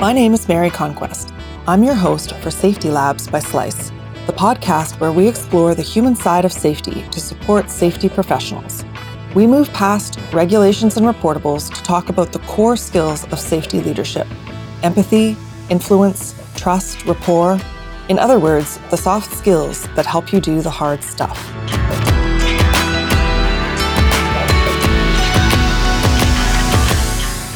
My name is Mary Conquest. I'm your host for Safety Labs by Slice, the podcast where we explore the human side of safety to support safety professionals. We move past regulations and reportables to talk about the core skills of safety leadership empathy, influence, trust, rapport. In other words, the soft skills that help you do the hard stuff.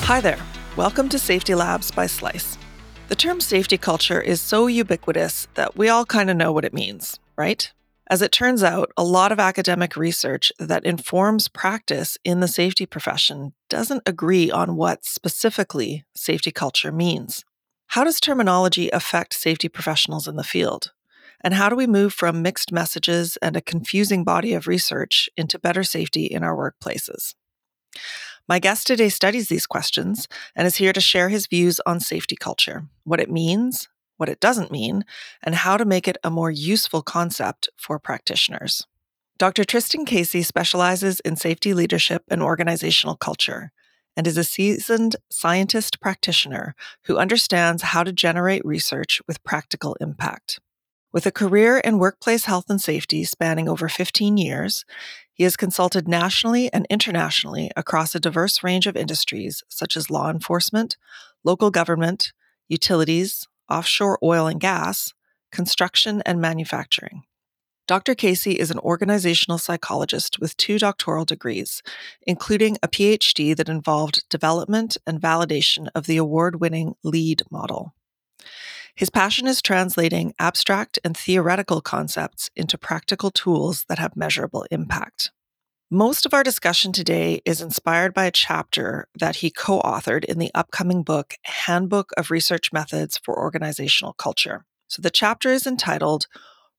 Hi there. Welcome to Safety Labs by Slice. The term safety culture is so ubiquitous that we all kind of know what it means, right? As it turns out, a lot of academic research that informs practice in the safety profession doesn't agree on what specifically safety culture means. How does terminology affect safety professionals in the field? And how do we move from mixed messages and a confusing body of research into better safety in our workplaces? My guest today studies these questions and is here to share his views on safety culture, what it means, what it doesn't mean, and how to make it a more useful concept for practitioners. Dr. Tristan Casey specializes in safety leadership and organizational culture and is a seasoned scientist practitioner who understands how to generate research with practical impact. With a career in workplace health and safety spanning over 15 years, he has consulted nationally and internationally across a diverse range of industries such as law enforcement, local government, utilities, offshore oil and gas, construction, and manufacturing. Dr. Casey is an organizational psychologist with two doctoral degrees, including a PhD that involved development and validation of the award winning LEAD model. His passion is translating abstract and theoretical concepts into practical tools that have measurable impact. Most of our discussion today is inspired by a chapter that he co authored in the upcoming book, Handbook of Research Methods for Organizational Culture. So the chapter is entitled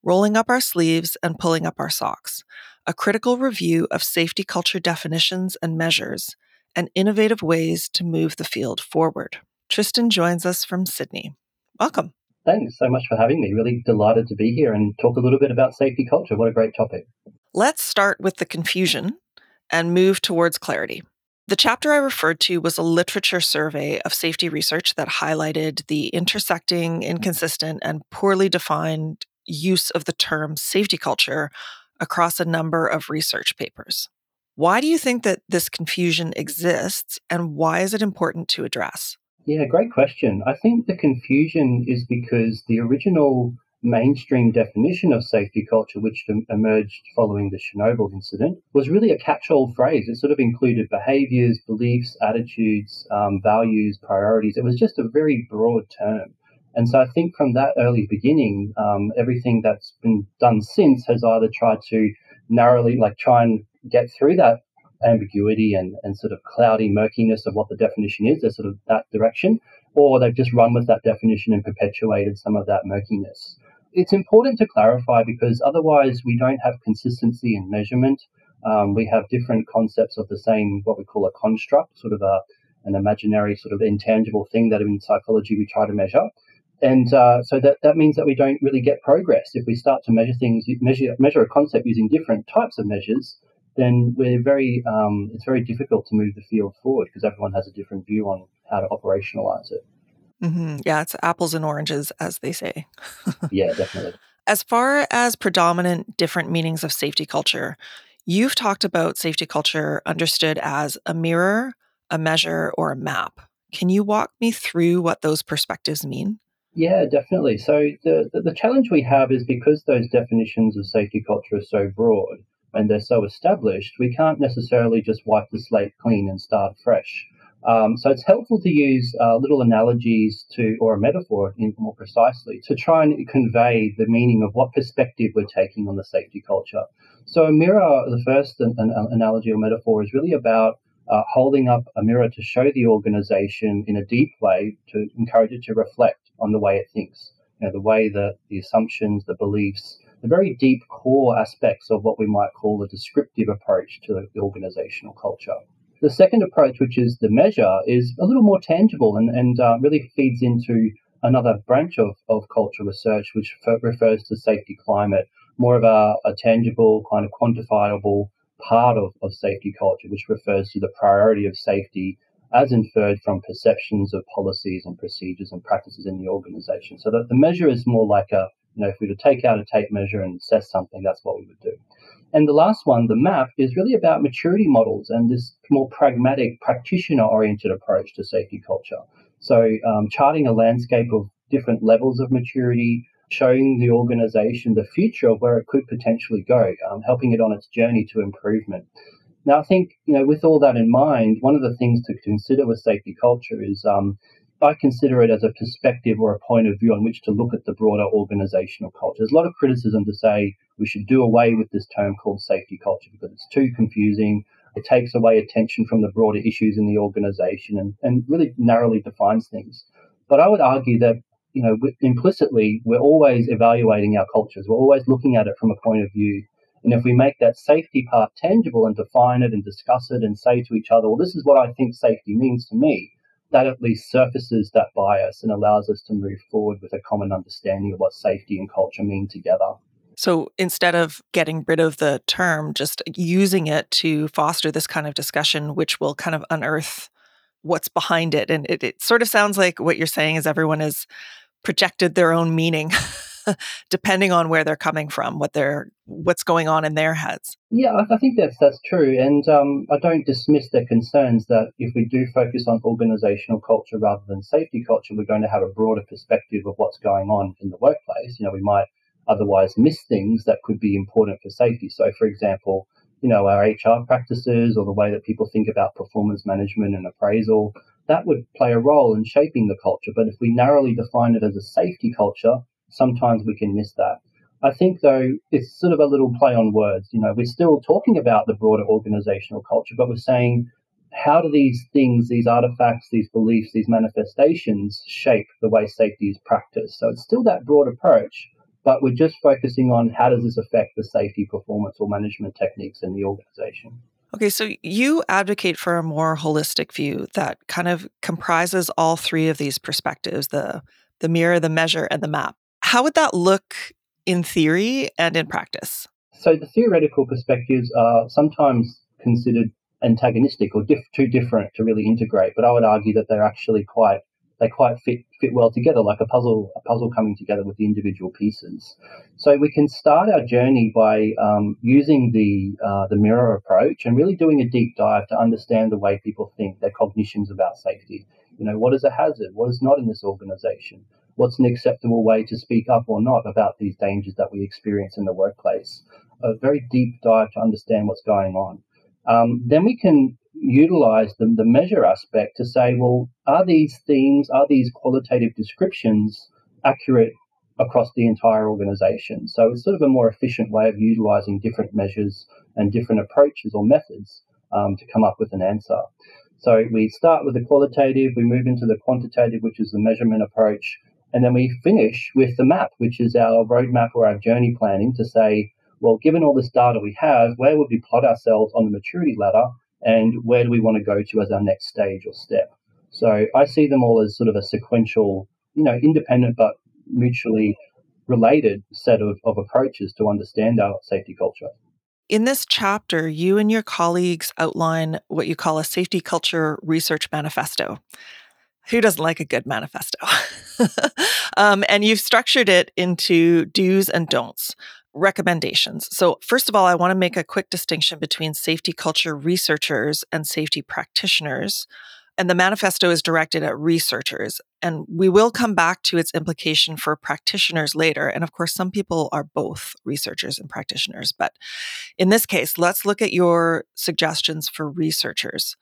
Rolling Up Our Sleeves and Pulling Up Our Socks A Critical Review of Safety Culture Definitions and Measures and Innovative Ways to Move the Field Forward. Tristan joins us from Sydney. Welcome. Thanks so much for having me. Really delighted to be here and talk a little bit about safety culture. What a great topic. Let's start with the confusion and move towards clarity. The chapter I referred to was a literature survey of safety research that highlighted the intersecting, inconsistent, and poorly defined use of the term safety culture across a number of research papers. Why do you think that this confusion exists, and why is it important to address? Yeah, great question. I think the confusion is because the original mainstream definition of safety culture, which emerged following the Chernobyl incident, was really a catch all phrase. It sort of included behaviors, beliefs, attitudes, um, values, priorities. It was just a very broad term. And so I think from that early beginning, um, everything that's been done since has either tried to narrowly, like, try and get through that ambiguity and, and sort of cloudy murkiness of what the definition is. They're sort of that direction, or they've just run with that definition and perpetuated some of that murkiness. It's important to clarify because otherwise we don't have consistency in measurement. Um, we have different concepts of the same, what we call a construct, sort of a, an imaginary, sort of intangible thing that in psychology we try to measure. And uh, so that, that means that we don't really get progress. If we start to measure things, measure, measure a concept using different types of measures, then we're very um, it's very difficult to move the field forward because everyone has a different view on how to operationalize it. Mm-hmm. Yeah, it's apples and oranges, as they say. yeah, definitely. As far as predominant different meanings of safety culture, you've talked about safety culture understood as a mirror, a measure, or a map. Can you walk me through what those perspectives mean? Yeah, definitely. So the, the, the challenge we have is because those definitions of safety culture are so broad, and they're so established, we can't necessarily just wipe the slate clean and start fresh. Um, so it's helpful to use uh, little analogies to, or a metaphor more precisely, to try and convey the meaning of what perspective we're taking on the safety culture. So a mirror, the first an, an analogy or metaphor, is really about uh, holding up a mirror to show the organization in a deep way to encourage it to reflect on the way it thinks, you know, the way that the assumptions, the beliefs, the very deep core aspects of what we might call the descriptive approach to the organizational culture. The second approach, which is the measure, is a little more tangible and, and uh, really feeds into another branch of, of culture research, which f- refers to safety climate, more of a, a tangible, kind of quantifiable part of, of safety culture, which refers to the priority of safety as inferred from perceptions of policies and procedures and practices in the organization. So that the measure is more like a, you know, if we were to take out a tape measure and assess something, that's what we would do. And the last one, the map, is really about maturity models and this more pragmatic, practitioner oriented approach to safety culture. So, um, charting a landscape of different levels of maturity, showing the organization the future of where it could potentially go, um, helping it on its journey to improvement. Now, I think, you know, with all that in mind, one of the things to consider with safety culture is um, I consider it as a perspective or a point of view on which to look at the broader organizational culture. There's a lot of criticism to say we should do away with this term called safety culture because it's too confusing. It takes away attention from the broader issues in the organization and, and really narrowly defines things. But I would argue that, you know, implicitly, we're always evaluating our cultures. We're always looking at it from a point of view and if we make that safety part tangible and define it and discuss it and say to each other, well, this is what I think safety means to me, that at least surfaces that bias and allows us to move forward with a common understanding of what safety and culture mean together. So instead of getting rid of the term, just using it to foster this kind of discussion, which will kind of unearth what's behind it. And it, it sort of sounds like what you're saying is everyone has projected their own meaning depending on where they're coming from, what they're what's going on in their heads. Yeah, I, think that's that's true, and um, I don't dismiss their concerns that if we do focus on organizational culture rather than safety culture, we're going to have a broader perspective of what's going on in the workplace. You know, we might otherwise miss things that could be important for safety. So, for example, you know, our HR practices or the way that people think about performance management and appraisal, that would play a role in shaping the culture. But if we narrowly define it as a safety culture, sometimes we can miss that. I think, though, it's sort of a little play on words. You know, we're still talking about the broader organizational culture, but we're saying, how do these things, these artifacts, these beliefs, these manifestations shape the way safety is practiced? So it's still that broad approach, but we're just focusing on how does this affect the safety performance or management techniques in the organization. Okay, so you advocate for a more holistic view that kind of comprises all three of these perspectives the the mirror, the measure, and the map. How would that look in theory and in practice? So the theoretical perspectives are sometimes considered antagonistic or diff- too different to really integrate, but I would argue that they're actually quite they quite fit fit well together, like a puzzle a puzzle coming together with the individual pieces. So we can start our journey by um, using the uh, the mirror approach and really doing a deep dive to understand the way people think, their cognitions about safety. You know, what is a hazard? What is not in this organization? What's an acceptable way to speak up or not about these dangers that we experience in the workplace. A very deep dive to understand what's going on. Um, then we can utilize the, the measure aspect to say, well, are these themes, are these qualitative descriptions accurate across the entire organization? So it's sort of a more efficient way of utilizing different measures and different approaches or methods um, to come up with an answer. So we start with the qualitative, we move into the quantitative, which is the measurement approach, and then we finish with the map, which is our roadmap or our journey planning to say, well, given all this data we have, where would we plot ourselves on the maturity ladder and where do we want to go to as our next stage or step? So I see them all as sort of a sequential, you know, independent but mutually related set of, of approaches to understand our safety culture. In this chapter, you and your colleagues outline what you call a safety culture research manifesto who doesn't like a good manifesto? um, and you've structured it into do's and don'ts, recommendations. So, first of all, I want to make a quick distinction between safety culture researchers and safety practitioners. And the manifesto is directed at researchers. And we will come back to its implication for practitioners later. And of course, some people are both researchers and practitioners. But in this case, let's look at your suggestions for researchers.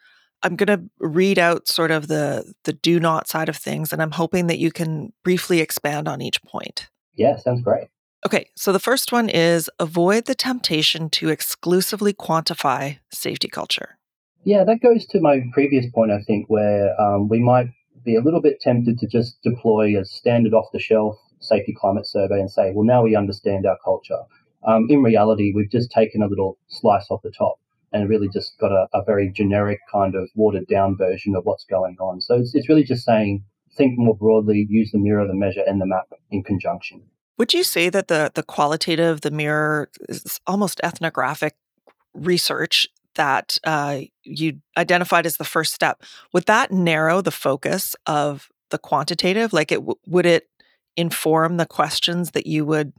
I'm going to read out sort of the the do not side of things, and I'm hoping that you can briefly expand on each point. Yeah, sounds great. Okay, so the first one is avoid the temptation to exclusively quantify safety culture. Yeah, that goes to my previous point, I think, where um, we might be a little bit tempted to just deploy a standard off the shelf safety climate survey and say, well, now we understand our culture. Um, in reality, we've just taken a little slice off the top and really just got a, a very generic kind of watered down version of what's going on. So it's, it's really just saying think more broadly, use the mirror, the measure, and the map in conjunction. Would you say that the the qualitative, the mirror, is almost ethnographic research that uh, you identified as the first step, would that narrow the focus of the quantitative? Like, it would it inform the questions that you would,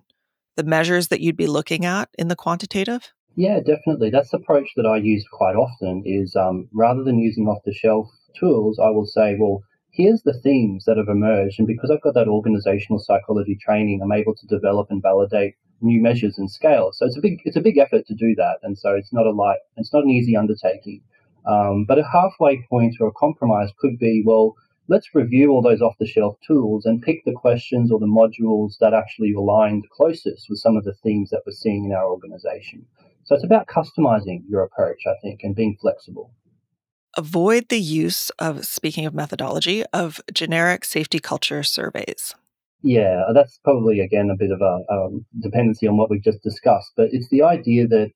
the measures that you'd be looking at in the quantitative? Yeah, definitely. That's the approach that I use quite often. Is um, rather than using off the shelf tools, I will say, well, here's the themes that have emerged, and because I've got that organizational psychology training, I'm able to develop and validate new measures and scales. So it's a big it's a big effort to do that, and so it's not a light it's not an easy undertaking. Um, but a halfway point or a compromise could be well. Let's review all those off the shelf tools and pick the questions or the modules that actually align the closest with some of the themes that we're seeing in our organization. So it's about customizing your approach, I think, and being flexible avoid the use of, speaking of methodology, of generic safety culture surveys. Yeah, that's probably again a bit of a um, dependency on what we've just discussed, but it's the idea that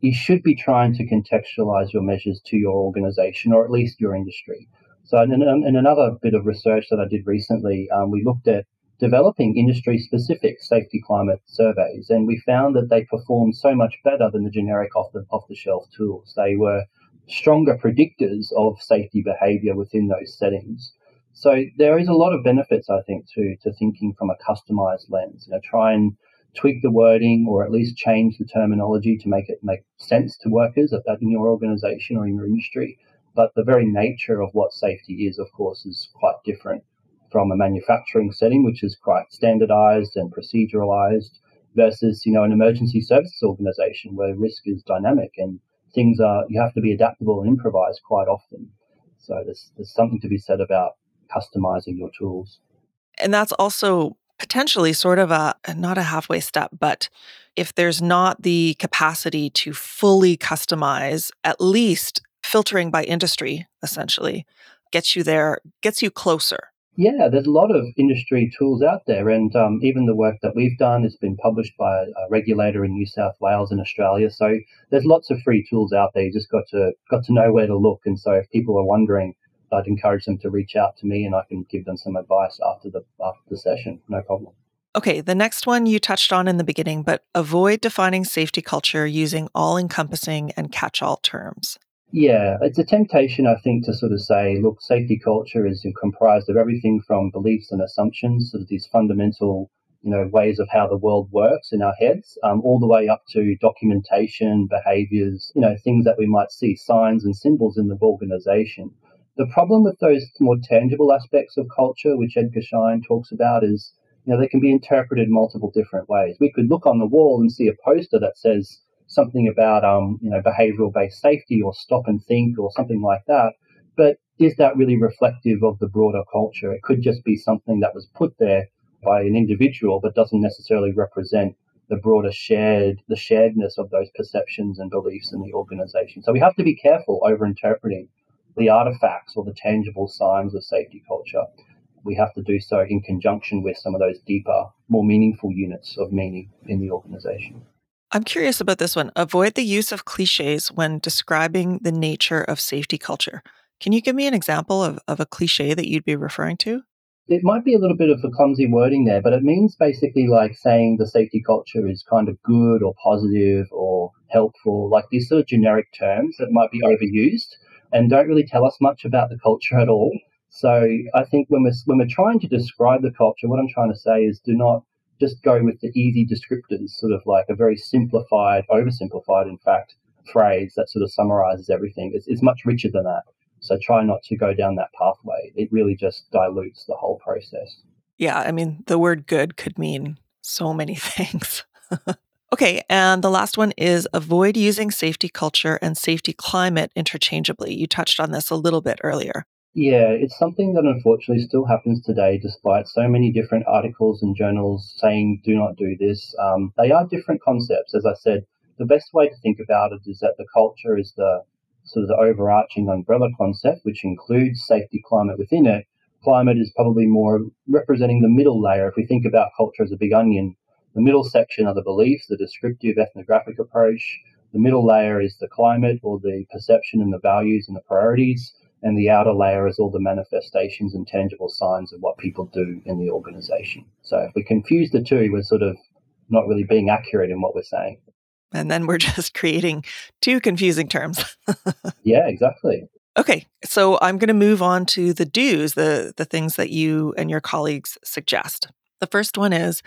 you should be trying to contextualize your measures to your organization or at least your industry. So, in, in another bit of research that I did recently, um, we looked at developing industry specific safety climate surveys, and we found that they performed so much better than the generic off the, off the shelf tools. They were stronger predictors of safety behavior within those settings. So there is a lot of benefits, I think, to to thinking from a customized lens. You know, try and tweak the wording or at least change the terminology to make it make sense to workers in your organization or in your industry. But the very nature of what safety is, of course, is quite different from a manufacturing setting, which is quite standardized and proceduralized, versus you know an emergency services organization where risk is dynamic and things are you have to be adaptable and improvise quite often. So there's there's something to be said about customizing your tools. And that's also potentially sort of a not a halfway step, but if there's not the capacity to fully customize, at least filtering by industry essentially gets you there, gets you closer. Yeah, there's a lot of industry tools out there, and um, even the work that we've done has been published by a regulator in New South Wales and Australia. So there's lots of free tools out there. You just got to got to know where to look. And so if people are wondering, I'd encourage them to reach out to me and I can give them some advice after the after the session. No problem. Okay, the next one you touched on in the beginning, but avoid defining safety culture using all encompassing and catch all terms. Yeah, it's a temptation, I think, to sort of say, look, safety culture is comprised of everything from beliefs and assumptions, sort of these fundamental, you know, ways of how the world works in our heads, um, all the way up to documentation, behaviors, you know, things that we might see, signs and symbols in the organization. The problem with those more tangible aspects of culture, which Edgar Schein talks about, is you know they can be interpreted multiple different ways. We could look on the wall and see a poster that says something about um, you know behavioral based safety or stop and think or something like that, but is that really reflective of the broader culture? It could just be something that was put there by an individual, but doesn't necessarily represent the broader shared the sharedness of those perceptions and beliefs in the organization. So we have to be careful over interpreting the artifacts or the tangible signs of safety culture, we have to do so in conjunction with some of those deeper, more meaningful units of meaning in the organization. I'm curious about this one. Avoid the use of cliches when describing the nature of safety culture. Can you give me an example of, of a cliche that you'd be referring to? It might be a little bit of a clumsy wording there, but it means basically like saying the safety culture is kind of good or positive or helpful, like these sort of generic terms that might be overused and don't really tell us much about the culture at all. So I think when we're when we're trying to describe the culture, what I'm trying to say is do not just go with the easy descriptors, sort of like a very simplified, oversimplified, in fact, phrase that sort of summarizes everything. It's, it's much richer than that. So try not to go down that pathway. It really just dilutes the whole process. Yeah, I mean, the word good could mean so many things. Okay, and the last one is avoid using safety culture and safety climate interchangeably. You touched on this a little bit earlier. Yeah, it's something that unfortunately still happens today, despite so many different articles and journals saying do not do this. Um, they are different concepts. As I said, the best way to think about it is that the culture is the sort of the overarching umbrella concept, which includes safety climate within it. Climate is probably more representing the middle layer. If we think about culture as a big onion, the middle section are the beliefs, the descriptive ethnographic approach. The middle layer is the climate or the perception and the values and the priorities. And the outer layer is all the manifestations and tangible signs of what people do in the organization. So if we confuse the two, we're sort of not really being accurate in what we're saying. And then we're just creating two confusing terms. yeah, exactly. Okay, so I'm going to move on to the do's, the, the things that you and your colleagues suggest. The first one is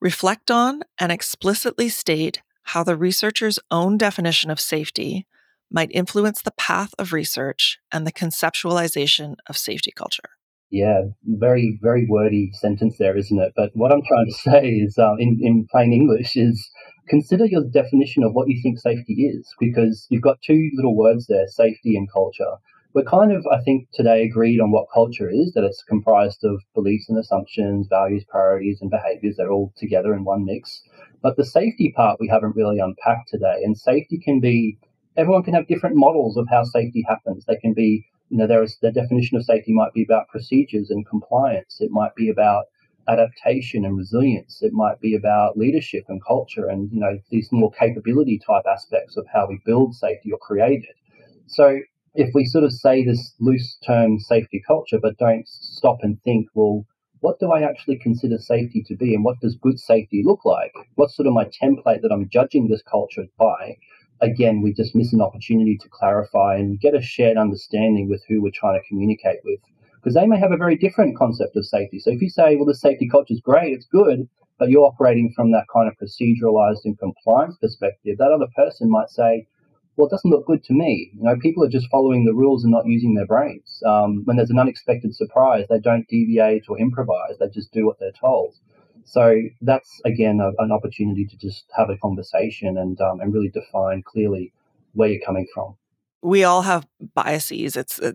reflect on and explicitly state how the researcher's own definition of safety might influence the path of research and the conceptualization of safety culture. Yeah, very, very wordy sentence there, isn't it? But what I'm trying to say is, uh, in, in plain English, is consider your definition of what you think safety is, because you've got two little words there safety and culture. We're kind of, I think, today agreed on what culture is that it's comprised of beliefs and assumptions, values, priorities, and behaviors that are all together in one mix. But the safety part we haven't really unpacked today. And safety can be, everyone can have different models of how safety happens. They can be you know, there is the definition of safety might be about procedures and compliance. It might be about adaptation and resilience. It might be about leadership and culture and, you know, these more capability type aspects of how we build safety or create it. So if we sort of say this loose term safety culture, but don't stop and think, well, what do I actually consider safety to be and what does good safety look like? What's sort of my template that I'm judging this culture by? Again, we just miss an opportunity to clarify and get a shared understanding with who we're trying to communicate with. Because they may have a very different concept of safety. So if you say, well, the safety culture is great, it's good, but you're operating from that kind of proceduralized and compliance perspective, that other person might say, well, it doesn't look good to me. You know, people are just following the rules and not using their brains. Um, when there's an unexpected surprise, they don't deviate or improvise. They just do what they're told. So that's again a, an opportunity to just have a conversation and um, and really define clearly where you're coming from. We all have biases. It's uh,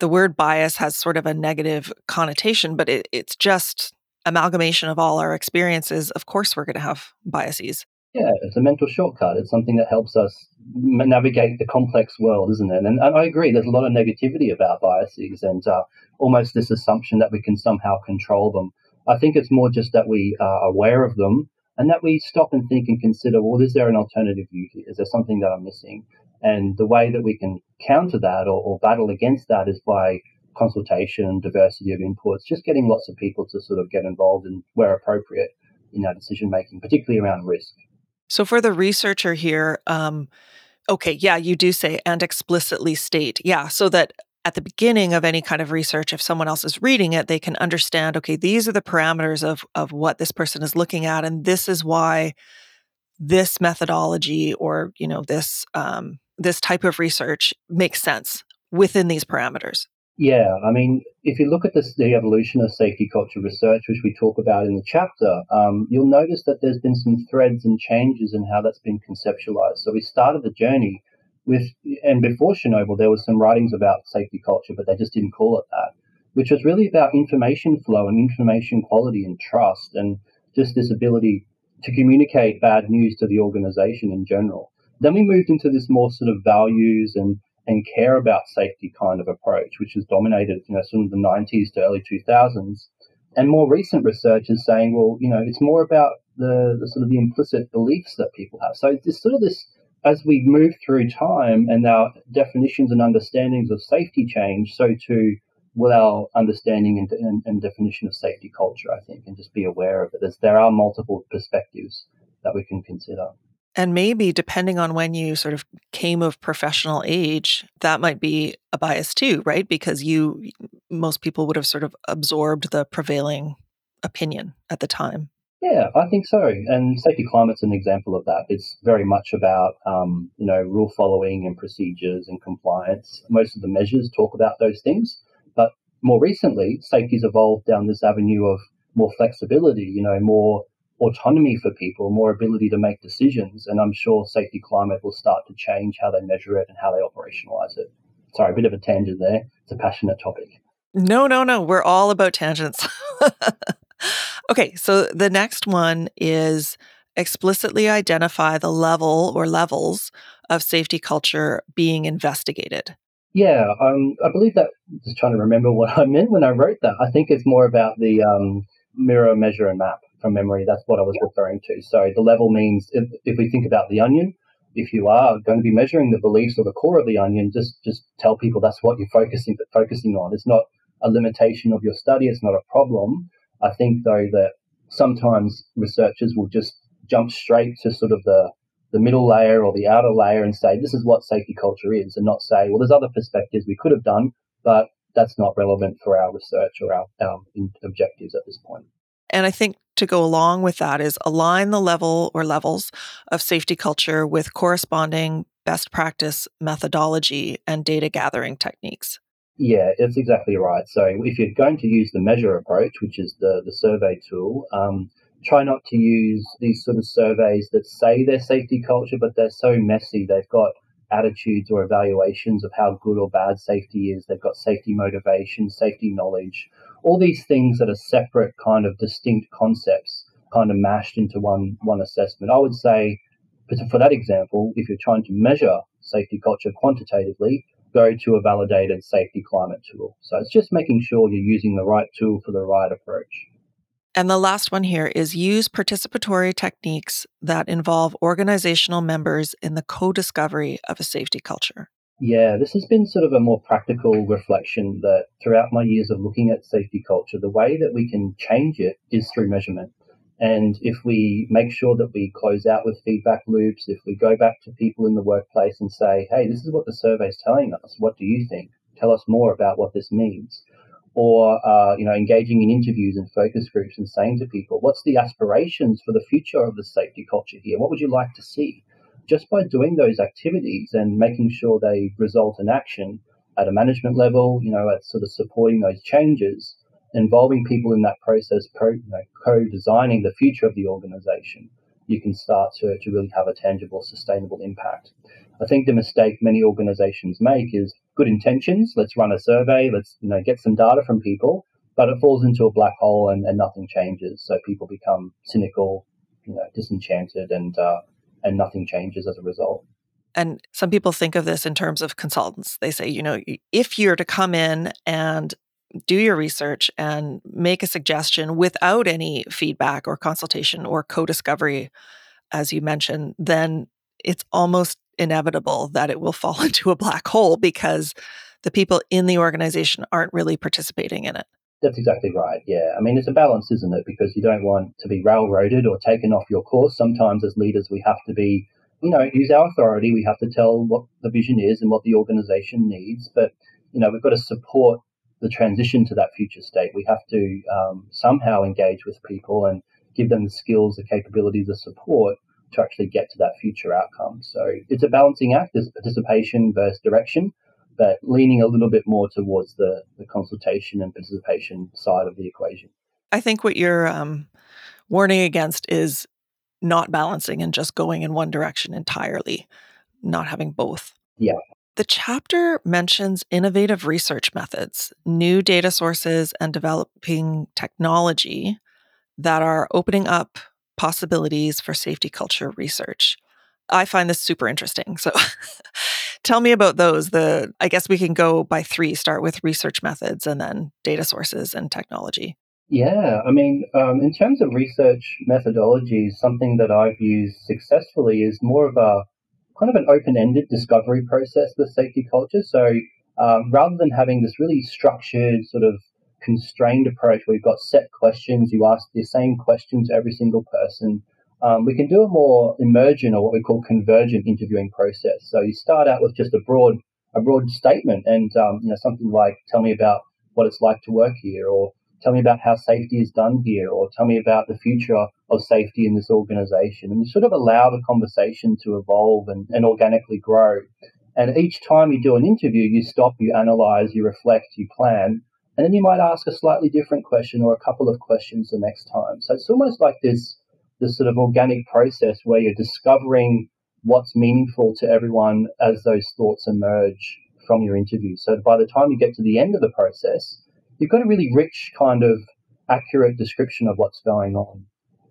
the word bias has sort of a negative connotation, but it, it's just amalgamation of all our experiences. Of course, we're going to have biases. Yeah, it's a mental shortcut. It's something that helps us navigate the complex world, isn't it? And, and I agree, there's a lot of negativity about biases and uh, almost this assumption that we can somehow control them. I think it's more just that we are aware of them and that we stop and think and consider, well, is there an alternative view? Is there something that I'm missing? And the way that we can counter that or, or battle against that is by consultation, diversity of inputs, just getting lots of people to sort of get involved in where appropriate in our decision making, particularly around risk. So for the researcher here, um, okay, yeah, you do say and explicitly state, yeah, so that at the beginning of any kind of research, if someone else is reading it, they can understand, okay, these are the parameters of, of what this person is looking at. And this is why this methodology or, you know, this, um, this type of research makes sense within these parameters. Yeah, I mean, if you look at this, the evolution of safety culture research, which we talk about in the chapter, um, you'll notice that there's been some threads and changes in how that's been conceptualized. So we started the journey with and before Chernobyl, there was some writings about safety culture, but they just didn't call it that, which was really about information flow and information quality and trust, and just this ability to communicate bad news to the organization in general. Then we moved into this more sort of values and and care about safety kind of approach, which has dominated, you know, sort of the 90s to early 2000s. And more recent research is saying, well, you know, it's more about the, the sort of the implicit beliefs that people have. So it's sort of this as we move through time and our definitions and understandings of safety change, so too will our understanding and, and, and, definition of safety culture, I think, and just be aware of it. There's, there are multiple perspectives that we can consider. And maybe depending on when you sort of came of professional age, that might be a bias too, right? Because you, most people would have sort of absorbed the prevailing opinion at the time. Yeah, I think so. And safety climate's an example of that. It's very much about, um, you know, rule following and procedures and compliance. Most of the measures talk about those things. But more recently, safety's evolved down this avenue of more flexibility, you know, more autonomy for people, more ability to make decisions. And I'm sure safety climate will start to change how they measure it and how they operationalize it. Sorry, a bit of a tangent there. It's a passionate topic. No, no, no. We're all about tangents. Okay, so the next one is explicitly identify the level or levels of safety culture being investigated. Yeah, um, I believe that. Just trying to remember what I meant when I wrote that. I think it's more about the um, mirror, measure, and map from memory. That's what I was referring to. So the level means if, if we think about the onion, if you are going to be measuring the beliefs or the core of the onion, just just tell people that's what you're focusing focusing on. It's not a limitation of your study. It's not a problem. I think, though, that sometimes researchers will just jump straight to sort of the, the middle layer or the outer layer and say, this is what safety culture is, and not say, well, there's other perspectives we could have done, but that's not relevant for our research or our, our objectives at this point. And I think to go along with that is align the level or levels of safety culture with corresponding best practice methodology and data gathering techniques. Yeah, that's exactly right. So if you're going to use the measure approach, which is the, the survey tool, um, try not to use these sort of surveys that say they're safety culture, but they're so messy. They've got attitudes or evaluations of how good or bad safety is. They've got safety motivation, safety knowledge, all these things that are separate, kind of distinct concepts, kind of mashed into one one assessment. I would say, for that example, if you're trying to measure safety culture quantitatively, go to a validated safety climate tool. So it's just making sure you're using the right tool for the right approach. And the last one here is use participatory techniques that involve organizational members in the co discovery of a safety culture. Yeah, this has been sort of a more practical reflection that throughout my years of looking at safety culture, the way that we can change it is through measurement. And if we make sure that we close out with feedback loops, if we go back to people in the workplace and say, hey, this is what the survey is telling us, what do you think? Tell us more about what this means. Or uh, you know engaging in interviews and focus groups and saying to people what's the aspirations for the future of the safety culture here? What would you like to see? Just by doing those activities and making sure they result in action at a management level you know at sort of supporting those changes involving people in that process pro, you know, co-designing the future of the organization you can start to, to really have a tangible sustainable impact I think the mistake many organizations make is good intentions. Let's run a survey. Let's you know get some data from people, but it falls into a black hole and, and nothing changes. So people become cynical, you know, disenchanted, and uh, and nothing changes as a result. And some people think of this in terms of consultants. They say, you know, if you're to come in and do your research and make a suggestion without any feedback or consultation or co discovery, as you mentioned, then it's almost inevitable that it will fall into a black hole because the people in the organization aren't really participating in it. That's exactly right. Yeah. I mean, it's a balance, isn't it? Because you don't want to be railroaded or taken off your course. Sometimes, as leaders, we have to be, you know, use our authority. We have to tell what the vision is and what the organization needs. But, you know, we've got to support the transition to that future state. We have to um, somehow engage with people and give them the skills, the capabilities, the support to actually get to that future outcome. So it's a balancing act. There's participation versus direction, but leaning a little bit more towards the, the consultation and participation side of the equation. I think what you're um, warning against is not balancing and just going in one direction entirely, not having both. Yeah. The chapter mentions innovative research methods, new data sources, and developing technology that are opening up possibilities for safety culture research. I find this super interesting. So tell me about those. The I guess we can go by three, start with research methods and then data sources and technology. Yeah, I mean, um, in terms of research methodologies, something that I've used successfully is more of a kind of an open-ended discovery process with safety culture. So um, rather than having this really structured sort of constrained approach where you've got set questions, you ask the same question to every single person. Um, we can do a more emergent or what we call convergent interviewing process. So you start out with just a broad a broad statement and um, you know something like tell me about what it's like to work here or tell me about how safety is done here or tell me about the future of safety in this organization and you sort of allow the conversation to evolve and, and organically grow and each time you do an interview you stop you analyze you reflect you plan and then you might ask a slightly different question or a couple of questions the next time. So it's almost like this, this sort of organic process where you're discovering what's meaningful to everyone as those thoughts emerge from your interview. So by the time you get to the end of the process, you've got a really rich kind of accurate description of what's going on.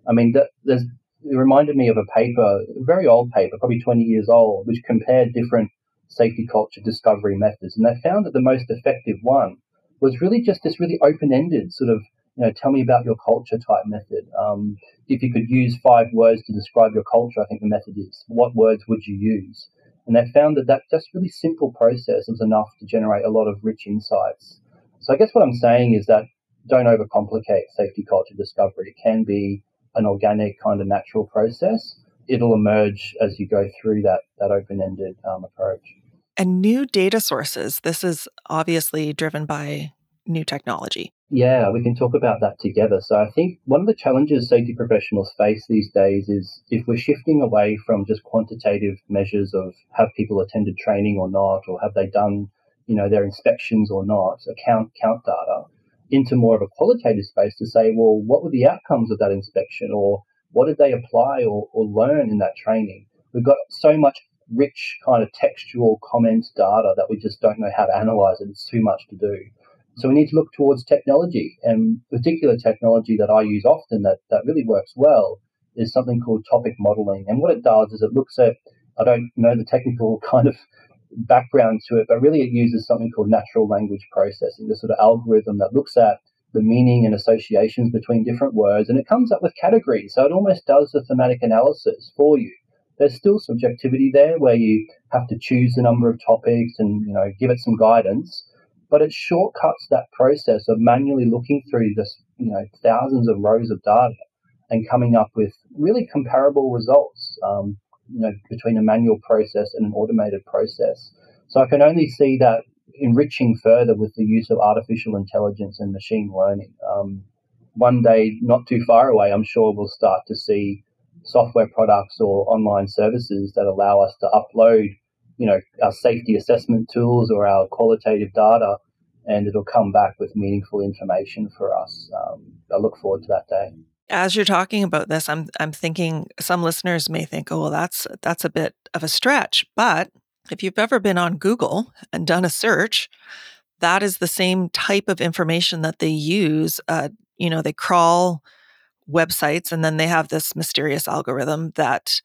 I mean, that, there's, it reminded me of a paper, a very old paper, probably 20 years old, which compared different safety culture discovery methods. And they found that the most effective one was really just this really open-ended sort of you know tell me about your culture type method. Um, if you could use five words to describe your culture, I think the method is what words would you use? And they found that that just really simple process was enough to generate a lot of rich insights. So I guess what I'm saying is that don't overcomplicate safety culture discovery. It can be an organic kind of natural process, it'll emerge as you go through that that open ended um, approach. And new data sources. This is obviously driven by new technology. Yeah, we can talk about that together. So I think one of the challenges safety professionals face these days is if we're shifting away from just quantitative measures of have people attended training or not, or have they done, you know, their inspections or not, account count data, into more of a qualitative space to say, well, what were the outcomes of that inspection or what did they apply or, or learn in that training? We've got so much rich kind of textual comments data that we just don't know how to analyze it. It's too much to do. So we need to look towards technology, and particular technology that I use often that, that really works well is something called topic modeling. And what it does is it looks at, I don't know the technical kind of background to it, but really it uses something called natural language processing, the sort of algorithm that looks at the meaning and associations between different words, and it comes up with categories. So it almost does the thematic analysis for you. There's still subjectivity there where you have to choose the number of topics and you know give it some guidance, but it shortcuts that process of manually looking through this you know thousands of rows of data and coming up with really comparable results. Um, you know between a manual process and an automated process. So I can only see that enriching further with the use of artificial intelligence and machine learning. Um, one day, not too far away, I'm sure we'll start to see software products or online services that allow us to upload, you know, our safety assessment tools or our qualitative data, and it'll come back with meaningful information for us. Um, I look forward to that day. As you're talking about this, I'm I'm thinking some listeners may think, oh, well, that's that's a bit of a stretch, but if you've ever been on Google and done a search, that is the same type of information that they use. Uh, you know, they crawl websites and then they have this mysterious algorithm that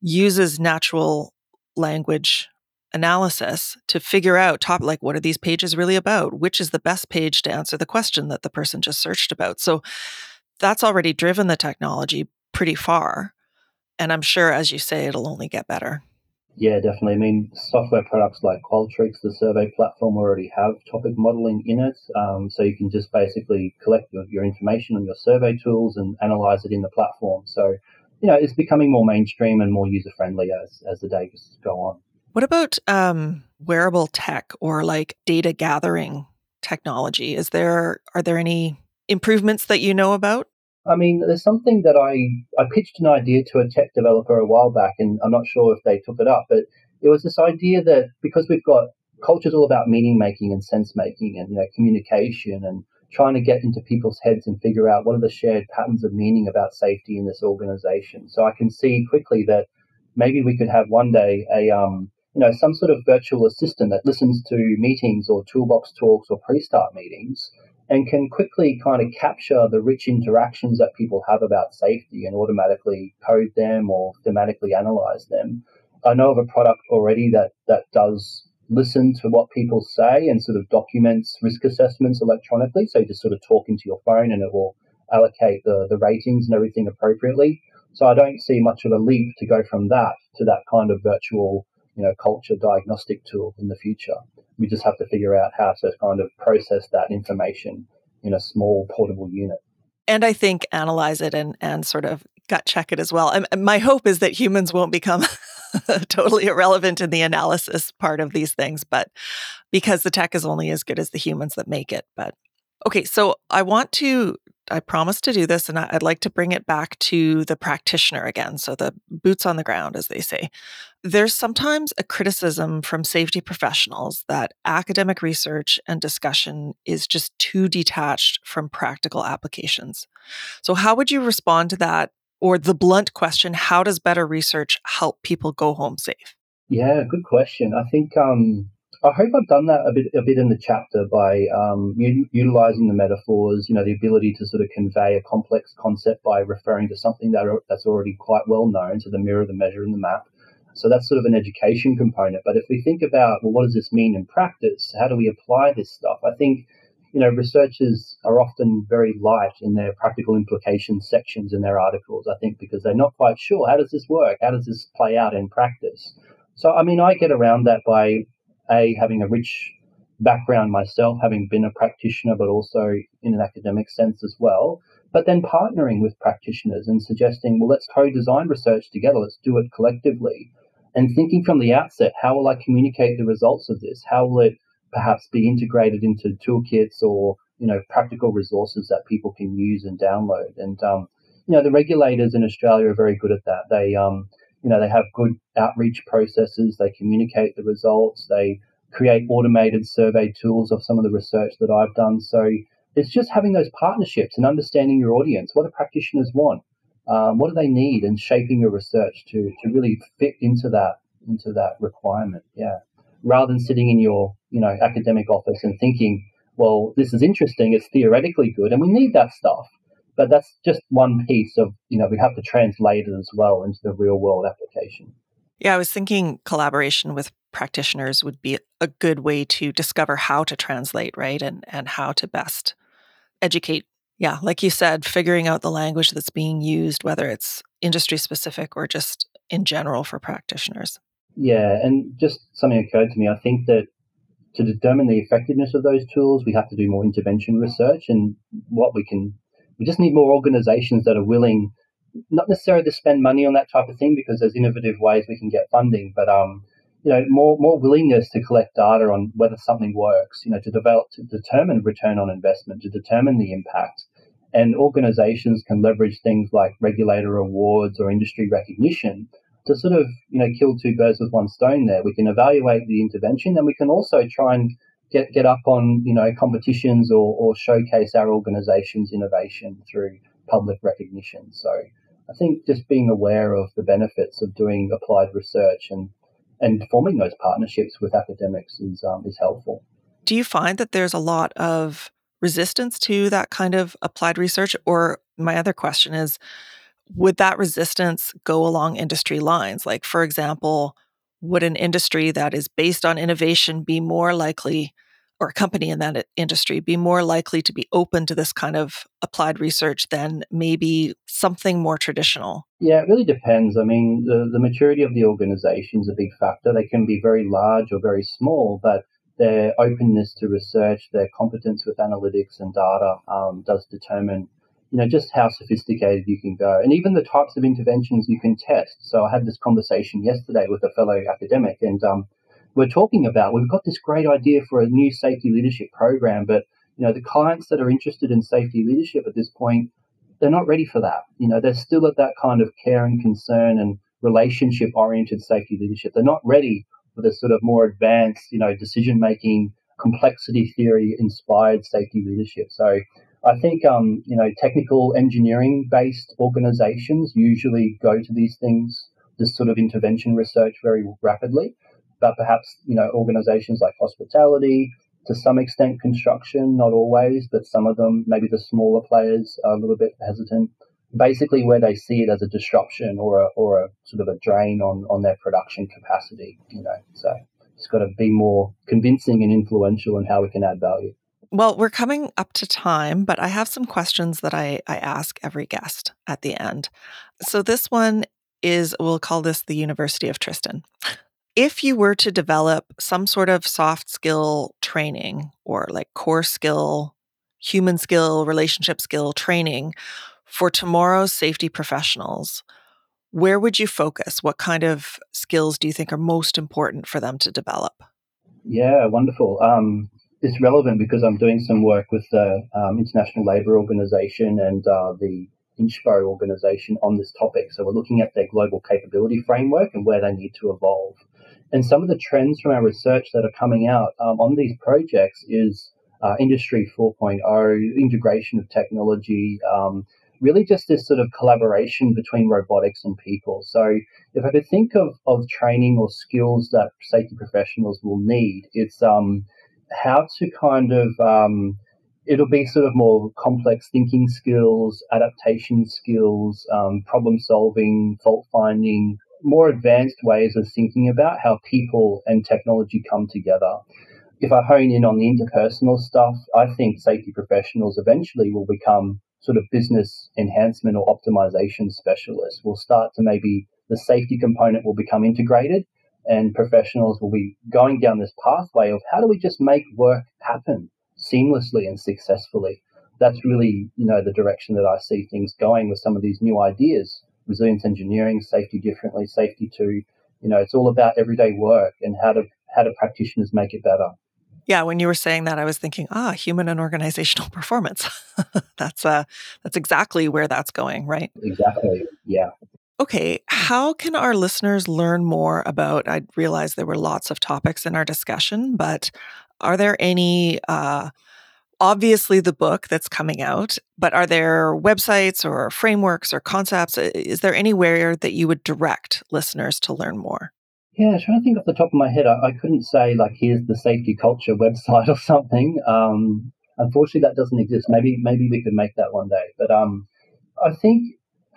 uses natural language analysis to figure out top like what are these pages really about which is the best page to answer the question that the person just searched about so that's already driven the technology pretty far and i'm sure as you say it'll only get better yeah, definitely. I mean, software products like Qualtrics, the survey platform, already have topic modeling in it. Um, so you can just basically collect your, your information on your survey tools and analyze it in the platform. So, you know, it's becoming more mainstream and more user friendly as, as the days go on. What about um, wearable tech or like data gathering technology? Is there are there any improvements that you know about? I mean, there's something that I I pitched an idea to a tech developer a while back, and I'm not sure if they took it up, but it was this idea that because we've got culture culture's all about meaning making and sense making and you know communication and trying to get into people's heads and figure out what are the shared patterns of meaning about safety in this organization. So I can see quickly that maybe we could have one day a um, you know some sort of virtual assistant that listens to meetings or toolbox talks or pre-start meetings and can quickly kind of capture the rich interactions that people have about safety and automatically code them or thematically analyze them. I know of a product already that, that does listen to what people say and sort of documents risk assessments electronically. So you just sort of talk into your phone and it will allocate the, the ratings and everything appropriately. So I don't see much of a leap to go from that to that kind of virtual, you know, culture diagnostic tool in the future. We just have to figure out how to kind of process that information in a small portable unit. And I think analyze it and, and sort of gut check it as well. And my hope is that humans won't become totally irrelevant in the analysis part of these things, but because the tech is only as good as the humans that make it. But okay, so I want to I promised to do this, and I'd like to bring it back to the practitioner again. So, the boots on the ground, as they say. There's sometimes a criticism from safety professionals that academic research and discussion is just too detached from practical applications. So, how would you respond to that? Or the blunt question how does better research help people go home safe? Yeah, good question. I think um, I hope I've done that a bit a bit in the chapter by um, u- utilizing the metaphors. You know, the ability to sort of convey a complex concept by referring to something that are, that's already quite well known, so the mirror, the measure, and the map. So that's sort of an education component. But if we think about well, what does this mean in practice? How do we apply this stuff? I think you know researchers are often very light in their practical implications sections in their articles. I think because they're not quite sure how does this work? How does this play out in practice? So I mean, I get around that by a having a rich background myself, having been a practitioner, but also in an academic sense as well, but then partnering with practitioners and suggesting, well, let's co design research together, let's do it collectively. And thinking from the outset, how will I communicate the results of this? How will it perhaps be integrated into toolkits or you know practical resources that people can use and download? And um, you know the regulators in Australia are very good at that. They um, you know they have good outreach processes. They communicate the results. They create automated survey tools of some of the research that I've done. So it's just having those partnerships and understanding your audience. What do practitioners want? Um, what do they need? And shaping your research to to really fit into that into that requirement. Yeah, rather than sitting in your you know academic office and thinking, well, this is interesting. It's theoretically good, and we need that stuff. But that's just one piece of you know we have to translate it as well into the real world application. Yeah, I was thinking collaboration with practitioners would be a good way to discover how to translate, right? And and how to best educate. Yeah, like you said, figuring out the language that's being used, whether it's industry specific or just in general for practitioners. Yeah, and just something occurred to me. I think that to determine the effectiveness of those tools, we have to do more intervention research and what we can. We just need more organizations that are willing, not necessarily to spend money on that type of thing because there's innovative ways we can get funding, but um, you know, more more willingness to collect data on whether something works, you know, to develop to determine return on investment, to determine the impact. And organizations can leverage things like regulator awards or industry recognition to sort of, you know, kill two birds with one stone there. We can evaluate the intervention and we can also try and get, get up on, you know, competitions or, or showcase our organization's innovation through public recognition. So I think just being aware of the benefits of doing applied research and and forming those partnerships with academics is um, is helpful. Do you find that there's a lot of resistance to that kind of applied research? Or my other question is, would that resistance go along industry lines? Like, for example, would an industry that is based on innovation be more likely or a company in that industry be more likely to be open to this kind of applied research than maybe something more traditional? Yeah, it really depends. I mean, the, the maturity of the organization is a big factor. They can be very large or very small, but their openness to research, their competence with analytics and data um, does determine, you know, just how sophisticated you can go, and even the types of interventions you can test. So I had this conversation yesterday with a fellow academic, and um, we're talking about. We've got this great idea for a new safety leadership program, but you know the clients that are interested in safety leadership at this point, they're not ready for that. You know, they're still at that kind of care and concern and relationship oriented safety leadership. They're not ready for this sort of more advanced, you know, decision making, complexity theory inspired safety leadership. So I think um, you know technical engineering based organizations usually go to these things, this sort of intervention research very rapidly but perhaps you know organizations like hospitality, to some extent construction, not always, but some of them, maybe the smaller players, are a little bit hesitant. Basically, where they see it as a disruption or a, or a sort of a drain on, on their production capacity, you know. So it's got to be more convincing and influential in how we can add value. Well, we're coming up to time, but I have some questions that I, I ask every guest at the end. So this one is, we'll call this the University of Tristan if you were to develop some sort of soft skill training or like core skill, human skill, relationship skill training for tomorrow's safety professionals, where would you focus? What kind of skills do you think are most important for them to develop? Yeah, wonderful. Um, it's relevant because I'm doing some work with the um, International Labour Organization and uh, the INSHPO organization on this topic. So we're looking at their global capability framework and where they need to evolve. And some of the trends from our research that are coming out um, on these projects is uh, Industry 4.0, integration of technology, um, really just this sort of collaboration between robotics and people. So if I could think of, of training or skills that safety professionals will need, it's um, how to kind of um, it'll be sort of more complex thinking skills, adaptation skills, um, problem solving, fault finding, more advanced ways of thinking about how people and technology come together. If I hone in on the interpersonal stuff, I think safety professionals eventually will become sort of business enhancement or optimization specialists. We'll start to maybe the safety component will become integrated and professionals will be going down this pathway of how do we just make work happen seamlessly and successfully. that's really, you know, the direction that I see things going with some of these new ideas. Resilience engineering, safety differently, Safety-II, you know, it's all about everyday work and how to how do practitioners make it better. Yeah, when you were saying that, I was thinking, ah, human and organizational performance. that's uh, that's exactly where that's going, right? Exactly. Yeah. Okay, how can our listeners learn more about? I realize there were lots of topics in our discussion, but are there any? Uh, obviously, the book that's coming out, but are there websites or frameworks or concepts? Is there anywhere that you would direct listeners to learn more? Yeah, trying to think off the top of my head, I, I couldn't say like here's the safety culture website or something. Um, unfortunately, that doesn't exist. Maybe maybe we could make that one day. But um, I think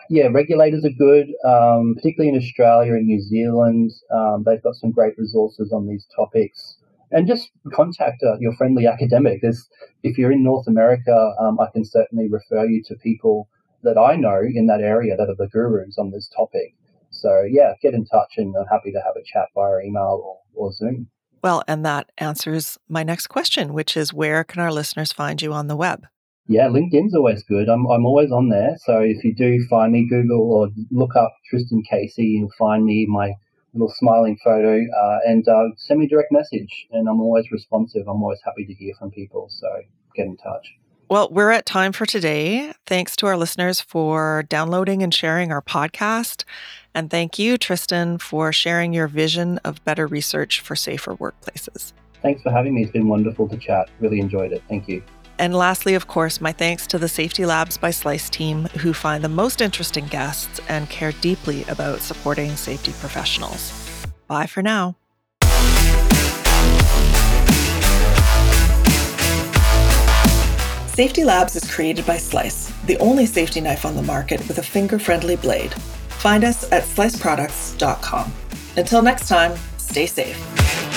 yeah, regulators are good, um, particularly in Australia and New Zealand. Um, they've got some great resources on these topics. And just contact uh, your friendly academic. There's, if you're in North America, um, I can certainly refer you to people that I know in that area that are the gurus on this topic. So, yeah, get in touch and I'm happy to have a chat via email or, or Zoom. Well, and that answers my next question, which is where can our listeners find you on the web? Yeah, LinkedIn's always good. I'm, I'm always on there. So if you do find me, Google or look up Tristan Casey, you'll find me, my little smiling photo, uh, and uh, send me a direct message. And I'm always responsive. I'm always happy to hear from people. So get in touch. Well, we're at time for today. Thanks to our listeners for downloading and sharing our podcast. And thank you, Tristan, for sharing your vision of better research for safer workplaces. Thanks for having me. It's been wonderful to chat. Really enjoyed it. Thank you. And lastly, of course, my thanks to the Safety Labs by Slice team who find the most interesting guests and care deeply about supporting safety professionals. Bye for now. Safety Labs is created by Slice, the only safety knife on the market with a finger friendly blade. Find us at sliceproducts.com. Until next time, stay safe.